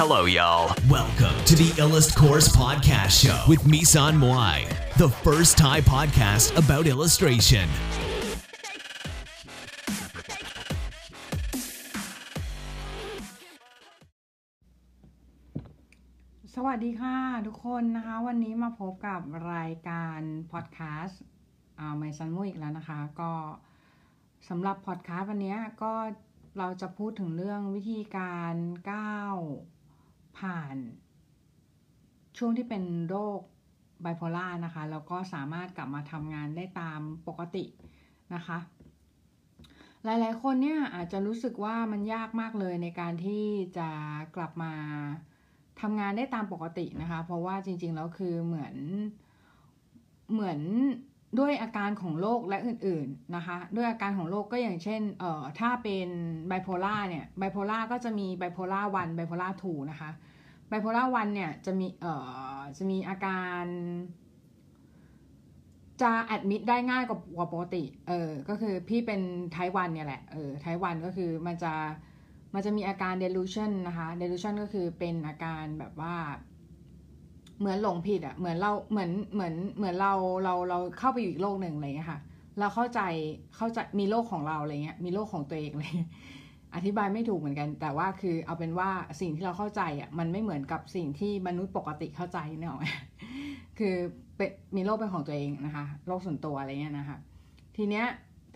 Hello, y'all. Welcome to the Illust Course Podcast Show with Misan Moai, the first Thai podcast about illustration. สวัสดีค่ะ ทุกคนนะคะ วันนี้มาพบกับรายการพอดแคสต์อ่าไมซันมุอีกแล้วนะคะ ก็สำหรับพอดแคสต์วันนี้ก็เราจะพูดถึงเรื่องวิธีการก้าว ผ่านช่วงที่เป็นโรคไบโพล่านะคะ แล้วก็สามารถกลับมาทำงานได้ตามปกตินะคะ หลายๆ คนเนี่ยอาจจะรู้สึกว่ามันยากมากเลยในการที่จะกลับมาทำงานได้ตามปกตินะคะ เพราะว่าจริงๆ แล้วคือเหมือนเหมือน ด้วยอาการของโรคและอื่นๆนะคะ ด้วยอาการของโรคก็อย่างเช่นเอ่อถ้าเป็นไบโพล่าเนี่ยไบโพล่าก็จะมี bipolar one bipolar two นะคะ bipolar one เนี่ยจะมีเอ่อจะมีอาการจะ admit ได้ง่ายกว่าปกติ เออ ก็คือพี่เป็น type one เนี่ยแหละ เออ type one ก็คือมันจะ มันจะมีอาการ delusion นะคะ delusion ก็คือเป็นอาการแบบว่า เหมือนหลงผิดอะ่ะเหมือนเราเหมือนเหมือนเหมือนเราเราเราเข้าไปอยู่อีกโลกหนึ่งอะไรเงี้ยค่ะ เราเข้าใจเข้าใจมีโลกของเราอะไรเงี้ยมีโลกของตัวเองเลยอธิบายไม่ถูกเหมือนกัน แต่ว่าคือเอาเป็นว่าสิ่งที่เราเข้าใจอะมันไม่เหมือนกับสิ่งที่มนุษย์ปกติเข้าใจเนี่ยหรอกไหมคือเป็นมีโรคเป็นของตัวเองนะคะโรคส่วนตัวอะไรเงี้ยนะคะทีเนี้ย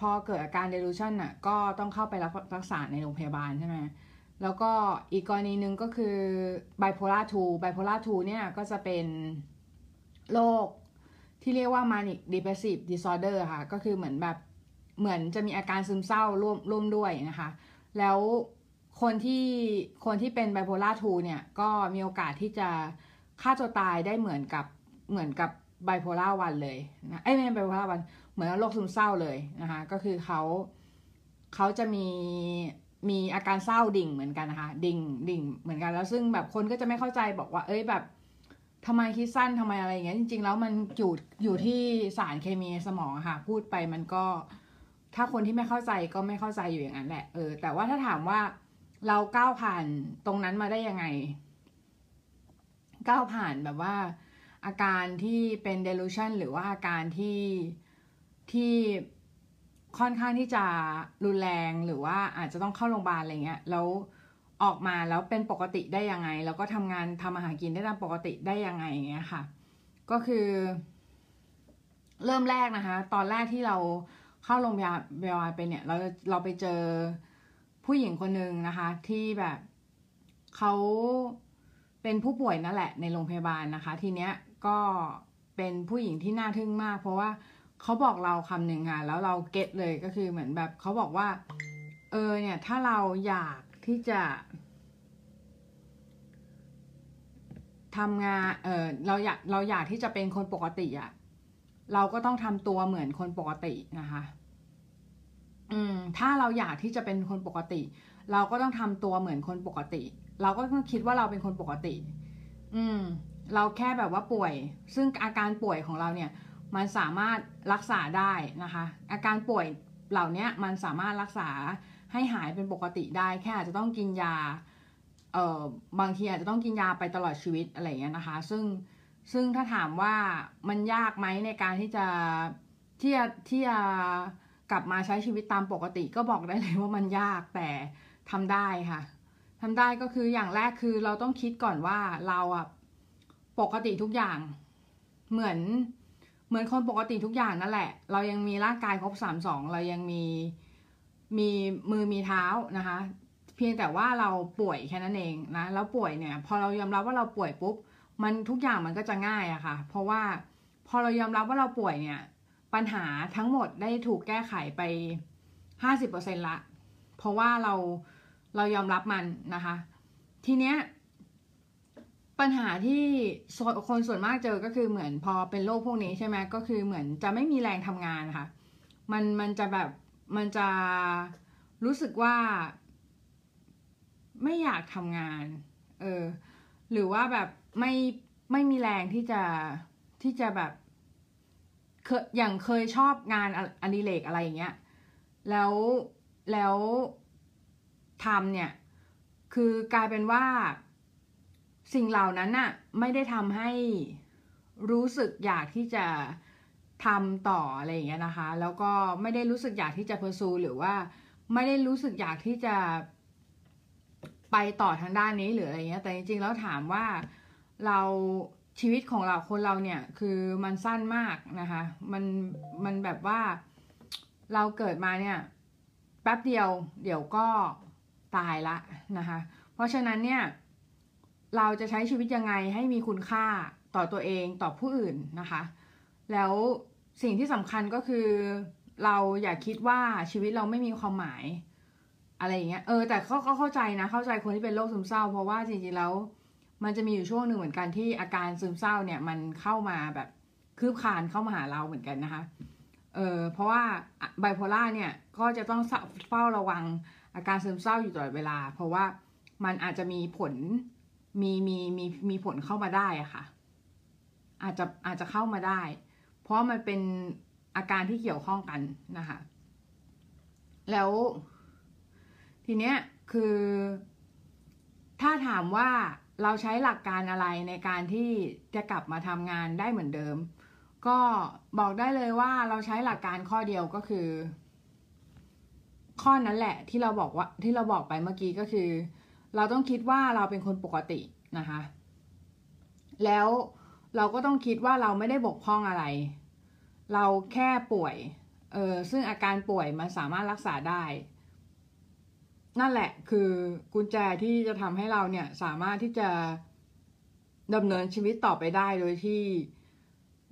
พอเกิดอาการ delusion อะก็ต้องเข้าไปรับรักษาในโรงพยาบาลใช่ไหม แล้วก็อีกกรณีหนึ่งก็คือ bipolar 2 bipolar 2เนี่ยก็จะเป็นโรคที่เรียกว่า manic depressive disorder ค่ะ ก็คือเหมือนแบบเหมือนจะมีอาการซึมเศร้าร่วมร่วมด้วยนะคะ แล้วคนที่คนที่เป็น bipolar 2เนี่ยก็มีโอกาสที่จะฆ่าตัวตายได้เหมือนกับเหมือนกับ bipolar 1เลยนะเอ้ไม่ใช่ bipolar 1เหมือนโรคซึมเศร้าเลยนะคะ ก็คือเขาเขาจะมี มีอาการเศร้าดิ่งเหมือนกันนะคะ ดิ่งดิ่งเหมือนกันแล้วซึ่งแบบคนก็จะไม่เข้าใจบอกว่า เอ้ยแบบทำไมคิดสั้นทำไมอะไรอย่างเงี้ยจริง ๆ แล้วมันอยู่อยู่ที่สารเคมีสมองค่ะ พูดไปมันก็ ถ้าคนที่ไม่เข้าใจก็ไม่เข้าใจอยู่อย่างนั้นแหละเออแต่ว่าถ้าถามว่าเราก้าวผ่านตรงนั้นมาได้ยังไง ก้าวผ่านแบบว่า อาการที่เป็น delusion หรือว่าอาการที่ที่ ค่อนข้างที่จะรุนแรงหรือว่าอาจจะต้องเข้าโรงพยาบาลอะไรเงี้ยแล้วออกมาแล้วเป็นปกติได้ยังไง แล้วก็ทำงานทำอาหารกินได้ตามปกติได้ยังไงอย่างเงี้ยค่ะ ก็คือ เริ่มแรกนะคะ ตอนแรกที่เราเข้าโรงพยาบาลไปเนี่ย เราเราไปเจอผู้หญิงคนหนึ่งนะคะ ที่แบบเขาเป็นผู้ป่วยนั่นแหละในโรงพยาบาลนะคะ ทีเนี้ยก็เป็นผู้หญิงที่น่าทึ่งมาก เพราะว่า เขาบอกเราคำหนึ่งค่ะแล้วเราเก็ตเลยก็คือเหมือนแบบเขาบอกว่า เออเนี่ย ถ้าเราอยากที่จะทำงานเออเราอยากเราอยากที่จะเป็นคนปกติอะ่ะเราก็ต้องทำตัวเหมือนคนปกตินะคะ อืม ถ้าเราอยากที่จะเป็นคนปกติ เราก็ต้องทำตัวเหมือนคนปกติ เราก็ต้องคิดว่าเราเป็นคนปกติ อืม เราแค่แบบว่าป่วย ซึ่งอาการป่วยของเราเนี่ย มันสามารถรักษาได้นะคะ อาการป่วยเหล่านี้มันสามารถรักษาให้หายเป็นปกติได้ แค่อาจจะต้องกินยาเอ่อบางทีอาจจะต้องกินยาไปตลอดชีวิตอะไรอย่างเงี้ยนะคะ ซึ่งซึ่งถ้าถามว่ามันยากไหมในการที่จะที่จะที่จะกลับมาใช้ชีวิตตามปกติ ก็บอกได้เลยว่ามันยากแต่ทำได้ค่ะทำได้ก็คืออย่างแรกคือเราต้องคิดก่อนว่าเราอะปกติทุกอย่างเหมือน เหมือนคนปกติทุกอย่างนั่นแหละ เรายังมีร่างกายครบสามสองเรายังมีมีมือมีเท้านะคะ เพียงแต่ว่าเราป่วยแค่นั้นเองนะแล้วป่วยเนี่ย พอเรายอมรับว่าเราป่วยปุ๊บมันทุกอย่างมันก็จะง่ายอะค่ะ เพราะว่าพอเรายอมรับว่าเราป่วยเนี่ย ปัญหาทั้งหมดได้ถูกแก้ไขไปห้าสิบเปอร์เซ็นละ เพราะว่าเราเรายอมรับมันนะคะ ทีเนี้ย ปัญหาที่คนส่วนมากเจอก็คือเหมือนพอเป็นโรคพวกนี้ใช่ไหมก็คือเหมือนจะไม่มีแรงทำงานค่ะ มันมันจะแบบมันจะรู้สึกว่า ไม่อยากทำงาน เออ หรือว่าแบบไม่ไม่มีแรงที่จะที่จะแบบเคยอย่างเคยชอบงานอดิเรกอะไรอย่างเงี้ย แล้วแล้วทำเนี่ย คือกลายเป็นว่า สิ่งเหล่านั้นน่ะไม่ได้ทำให้รู้สึกอยากที่จะทำต่ออะไรอย่างเงี้ยนะคะ แล้วก็ไม่ได้รู้สึกอยากที่จะเพอร์ซูหรือว่าไม่ได้รู้สึกอยากที่จะไปต่อทางด้านนี้หรืออะไรเงี้ย แต่จริงๆแล้วถามว่าเราชีวิตของเราคนเราเนี่ยคือมันสั้นมากนะคะ มันมันแบบว่าเราเกิดมาเนี่ยแป๊บเดียวเดี๋ยวก็ตายละนะคะ เพราะฉะนั้นเนี่ย เราจะใช้ชีวิตยังไงให้มีคุณค่าต่อตัวเองต่อผู้อื่นนะคะ แล้วสิ่งที่สำคัญก็คือ เราอย่าคิดว่าชีวิตเราไม่มีความหมาย อะไรอย่างเงี้ยเออแต่เขาก็เข้าใจนะ เข้าใจคนที่เป็นโรคซึมเศร้า เพราะว่าจริงๆแล้วมันจะมีอยู่ช่วงหนึ่งเหมือนกันที่อาการซึมเศร้าเนี่ยมันเข้ามาแบบคืบคลานเข้ามาหาเราเหมือนกันนะคะ เออเพราะว่าไบโพล่าเนี่ยก็จะต้องเฝ้าระวังอาการซึมเศร้าอยู่ตลอดเวลา เพราะว่ามันอาจจะมีผล มีมีมีมีผลเข้ามาได้อะค่ะ อาจจะอาจจะเข้ามาได้ เพราะมันเป็นอาการที่เกี่ยวข้องกันนะคะ แล้ว ทีเนี้ยคือ ถ้าถามว่าเราใช้หลักการอะไรในการที่จะกลับมาทำงานได้เหมือนเดิม ก็บอกได้เลยว่าเราใช้หลักการข้อเดียวก็คือ ข้อนั้นแหละที่เราบอกว่าที่เราบอกไปเมื่อกี้ก็คือ เราต้องคิดว่าเราเป็นคนปกตินะคะ แล้วเราก็ต้องคิดว่าเราไม่ได้บกพร่องอะไร เราแค่ป่วย เออซึ่งอาการป่วยมันสามารถรักษาได้ นั่นแหละคือกุญแจที่จะทำให้เราเนี่ยสามารถที่จะดำเนินชีวิตต่อไปได้โดยที่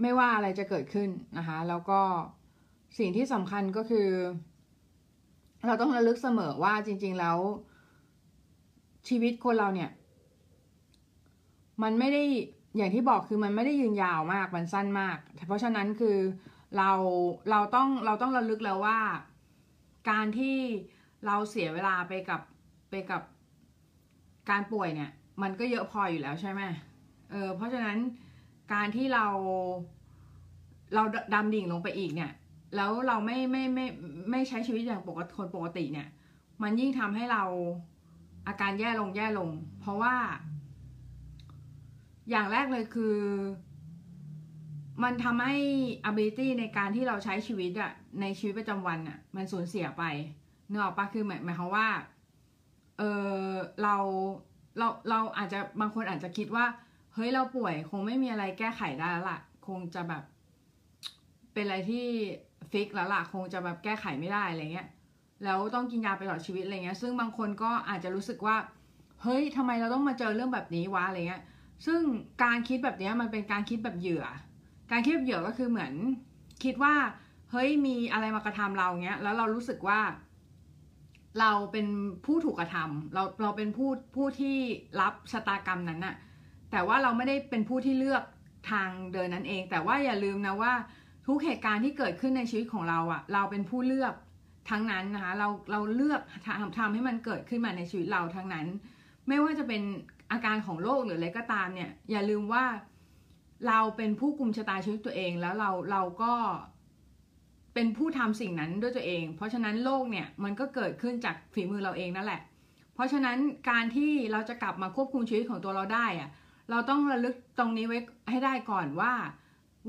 ไม่ว่าอะไรจะเกิดขึ้นนะคะ แล้วก็สิ่งที่สำคัญก็คือ เราต้องระลึกเสมอว่าจริง ๆ แล้ว ชีวิตคนเราเนี่ย มันไม่ได้อย่างที่บอกคือมันไม่ได้ยืนยาวมากมันสั้นมาก เพราะฉะนั้นคือเราเราต้องเราต้องระลึกแล้วว่า การที่เราเสียเวลาไปกับไปกับการป่วยเนี่ย มันก็เยอะพออยู่แล้วใช่ไหมเออเพราะฉะนั้นการที่เราเราดำดิ่งลงไปอีกเนี่ย แล้วเราไม่ไม่ไม่ไม่ใช้ชีวิตอย่างปกติคนปกติเนี่ย มันยิ่งทำให้เรา อาการแย่ลงแย่ลง เพราะว่า อย่างแรกเลยคือ มันทำให้ ability ในการที่เราใช้ชีวิตอะในชีวิตประจำวันอะมันสูญเสียไปเนื้อออกปะคือหมายหมายความว่าเออเราเราเราอาจจะบางคนอาจจะคิดว่า เฮ้ยเราป่วยคงไม่มีอะไรแก้ไขได้แล้วล่ะ คงจะแบบ เป็นอะไรที่ฟิกแล้วล่ะ คงจะแบบแก้ไขไม่ได้อะไรเงี้ย แล้วต้องกินยาไปตลอดชีวิตอะไรเงี้ยซึ่งบางคนก็อาจจะรู้สึกว่า เฮ้ยทำไมเราต้องมาเจอเรื่องแบบนี้วะอะไรเงี้ยซึ่งการคิดแบบนี้มันเป็นการคิดแบบเหยื่อ การคิดแบบเหยื่อก็คือเหมือนคิดว่าเฮ้ยมีอะไรมากระทำเราเงี้ยแล้วเรารู้สึกว่า เราเป็นผู้ถูกกระทำเราเราเป็นผู้ผู้ที่รับชะตากรรมนั้นน่ะแต่ว่าเราไม่ได้เป็นผู้ที่เลือกทางเดินนั้นเอง แต่ว่าอย่าลืมนะว่าทุกเหตุการณ์ที่เกิดขึ้นในชีวิตของเราอะเราเป็นผู้เลือก ทั้งนั้นนะคะเราเราเลือกทำทำให้มันเกิดขึ้นมาในชีวิตเราทั้งนั้น ไม่ว่าจะเป็นอาการของโรคหรืออะไรก็ตามเนี่ยอย่าลืมว่าเราเป็นผู้กุมชะตาชีวิตตัวเองแล้วเราเราก็เป็นผู้ทำสิ่งนั้นด้วยตัวเอง เพราะฉะนั้นโรคเนี่ยมันก็เกิดขึ้นจากฝีมือเราเองนั่นแหละ เพราะฉะนั้นการที่เราจะกลับมาควบคุมชีวิตของตัวเราได้อะเราต้องระลึกตรงนี้ไว้ให้ได้ก่อนว่า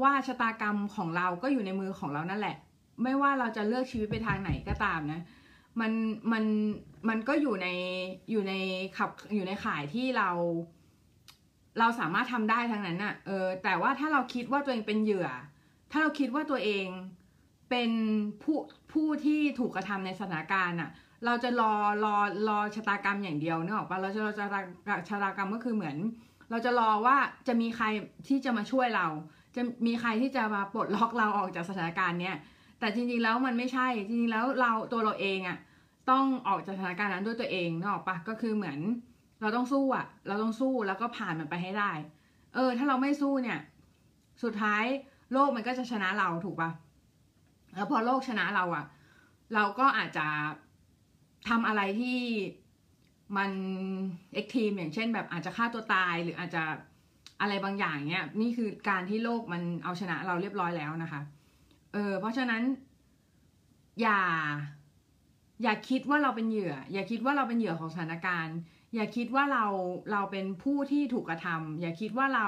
ว่าชะตากรรมของเราก็อยู่ในมือของเรานั่นแหละ ไม่ว่าเราจะเลือกชีวิตไปทางไหนก็ตามนะ มันมันมันก็อยู่ในอยู่ในขับอยู่ในข่ายที่เรา เราสามารถทำได้ทั้งนั้นน่ะเออแต่ว่าถ้าเราคิดว่าตัวเองเป็นเหยื่อ ถ้าเราคิดว่าตัวเองเป็นผู้ผู้ที่ถูกกระทำในสถานการณ์น่ะ เราจะรอรอรอชะตากรรมอย่างเดียวเนอะปะเราจะรอชะตาชะตากรรมก็คือเหมือน เราจะรอว่าจะมีใครที่จะมาช่วยเรา จะมีใครที่จะมาปลดล็อกเราออกจากสถานการณ์เนี้ย แต่จริงๆแล้วมันไม่ใช่ จริงๆแล้วเราตัวเราเองอะต้องออกจากสถานการณ์นั้นด้วยตัวเองนึกออกปะก็คือเหมือน เราต้องสู้อะเราต้องสู้แล้วก็ผ่านมันไปให้ได้ เออ ถ้าเราไม่สู้เนี่ย สุดท้ายโลกมันก็จะชนะเราถูกปะแล้วพอโลกชนะเราอะเราก็อาจจะทำอะไรที่มันเอ็กทีมอย่างเช่น แบบอาจจะฆ่าตัวตายหรืออาจจะอะไรบางอย่างเนี้ยนี่คือการที่โลกมันเอาชนะเราเรียบร้อยแล้วนะคะ เออ เพราะฉะนั้น อย่า อย่าคิดว่าเราเป็นเหยื่อ อย่าคิดว่าเราเป็นเหยื่อของสถานการณ์ อย่าคิดว่าเราเราเป็นผู้ที่ถูกกระทำอย่าคิดว่าเรา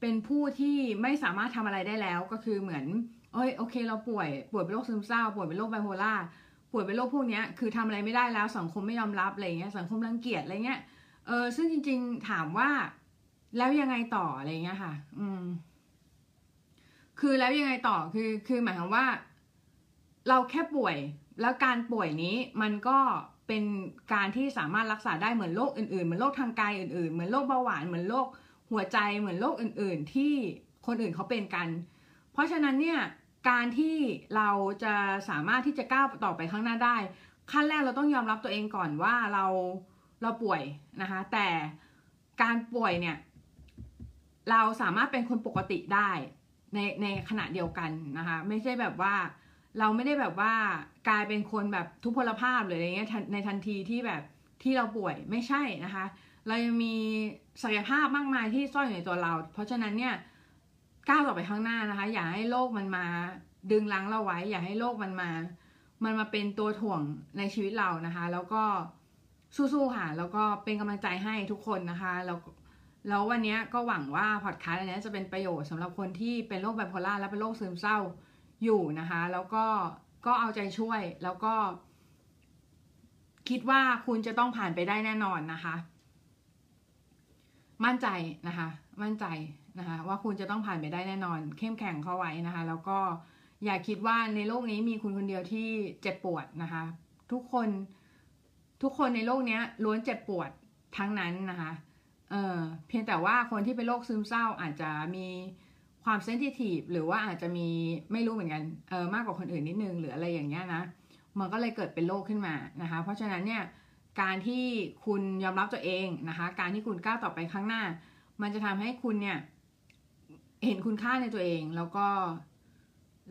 เป็นผู้ที่ไม่สามารถทำอะไรได้แล้ว ก็คือเหมือนเอ้ยโอเค เราป่วยป่วยเป็นโรคซึมเศร้า ป่วยเป็นโรคไบโพล่าป่วยเป็นโรคพวกเนี้ยคือทำอะไรไม่ได้แล้วสังคมไม่ยอมรับอะไรเงี้ยสังคมรังเกียจอะไรเงี้ยเออซึ่งจริง ๆ ถามว่า แล้วยังไงต่ออะไรเงี้ยค่ะ อืม คือแล้วยังไงต่อคือคือหมายความว่า เราแค่ป่วย แล้วการป่วยนี้มันก็เป็นการที่สามารถรักษาได้เหมือนโรคอื่นๆ เหมือนโรคทางกายอื่นๆ เหมือนโรคเบาหวาน เหมือนโรคหัวใจ เหมือนโรคอื่นๆ ที่คนอื่นเขาเป็นกัน เพราะฉะนั้นเนี่ยการที่เราจะสามารถที่จะก้าวต่อไปข้างหน้าได้ ขั้นแรกเราต้องยอมรับตัวเองก่อนว่าเราเราป่วยนะคะ แต่การป่วยเนี่ยเราสามารถเป็นคนปกติได้ ในในขณะเดียวกันนะคะ ไม่ใช่แบบว่าเราไม่ได้แบบว่ากลายเป็นคนแบบทุพพลภาพหรืออะไรเงี้ยในทันทีที่แบบที่เราป่วยไม่ใช่นะคะ เรายังมีศักยภาพมากมายที่ซ่อนอยู่ในตัวเรา เพราะฉะนั้นเนี่ยก้าวต่อไปข้างหน้านะคะ อย่าให้โลกมันมาดึงลังเราไว้ อย่าให้โลกมันมา มันมาเป็นตัวถ่วงในชีวิตเรานะคะ แล้วก็สู้ๆค่ะแล้วก็เป็นกำลังใจให้ทุกคนนะคะแล้ว แล้ววันนี้ก็หวังว่าพอดคาสต์อันนี้จะเป็นประโยชน์สำหรับคนที่เป็นโรคไบโพล่าและเป็นโรคซึมเศร้าอยู่นะคะ แล้วก็ก็เอาใจช่วย แล้วก็ คิดว่าคุณจะต้องผ่านไปได้แน่นอนนะคะ มั่นใจนะคะ มั่นใจนะคะ ว่าคุณจะต้องผ่านไปได้แน่นอน เข้มแข็งเข้าไว้นะคะ แล้วก็อย่าคิดว่าในโลกนี้มีคุณคนเดียวที่เจ็บปวดนะคะ ทุกคนทุกคนในโลกนี้ล้วนเจ็บปวดทั้งนั้นนะคะ เออเพียงแต่ว่าคนที่เป็นโรคซึมเศร้าอาจจะมีความเซนซิทีฟหรือว่าอาจจะมีไม่รู้เหมือนกันเออมากกว่าคนอื่นนิดนึงหรืออะไรอย่างเงี้ยนะมันก็เลยเกิดเป็นโรคขึ้นมานะคะ เพราะฉะนั้นเนี่ยการที่คุณยอมรับตัวเองนะคะ การที่คุณก้าวต่อไปข้างหน้า มันจะทำให้คุณเนี่ย เห็นคุณค่าในตัวเองแล้วก็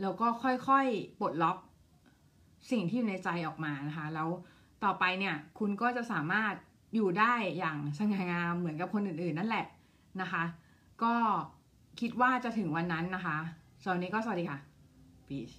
แล้วก็ค่อยๆปลดล็อกสิ่งที่อยู่ในใจออกมานะคะ แล้วต่อไปเนี่ย คุณก็จะสามารถ อยู่ได้อย่างสง่างามเหมือนกับคนอื่นๆ นั่นแหละนะคะ ก็คิดว่าจะถึงวันนั้นนะคะสำหรับนี้ก็สวัสดีค่ะ peace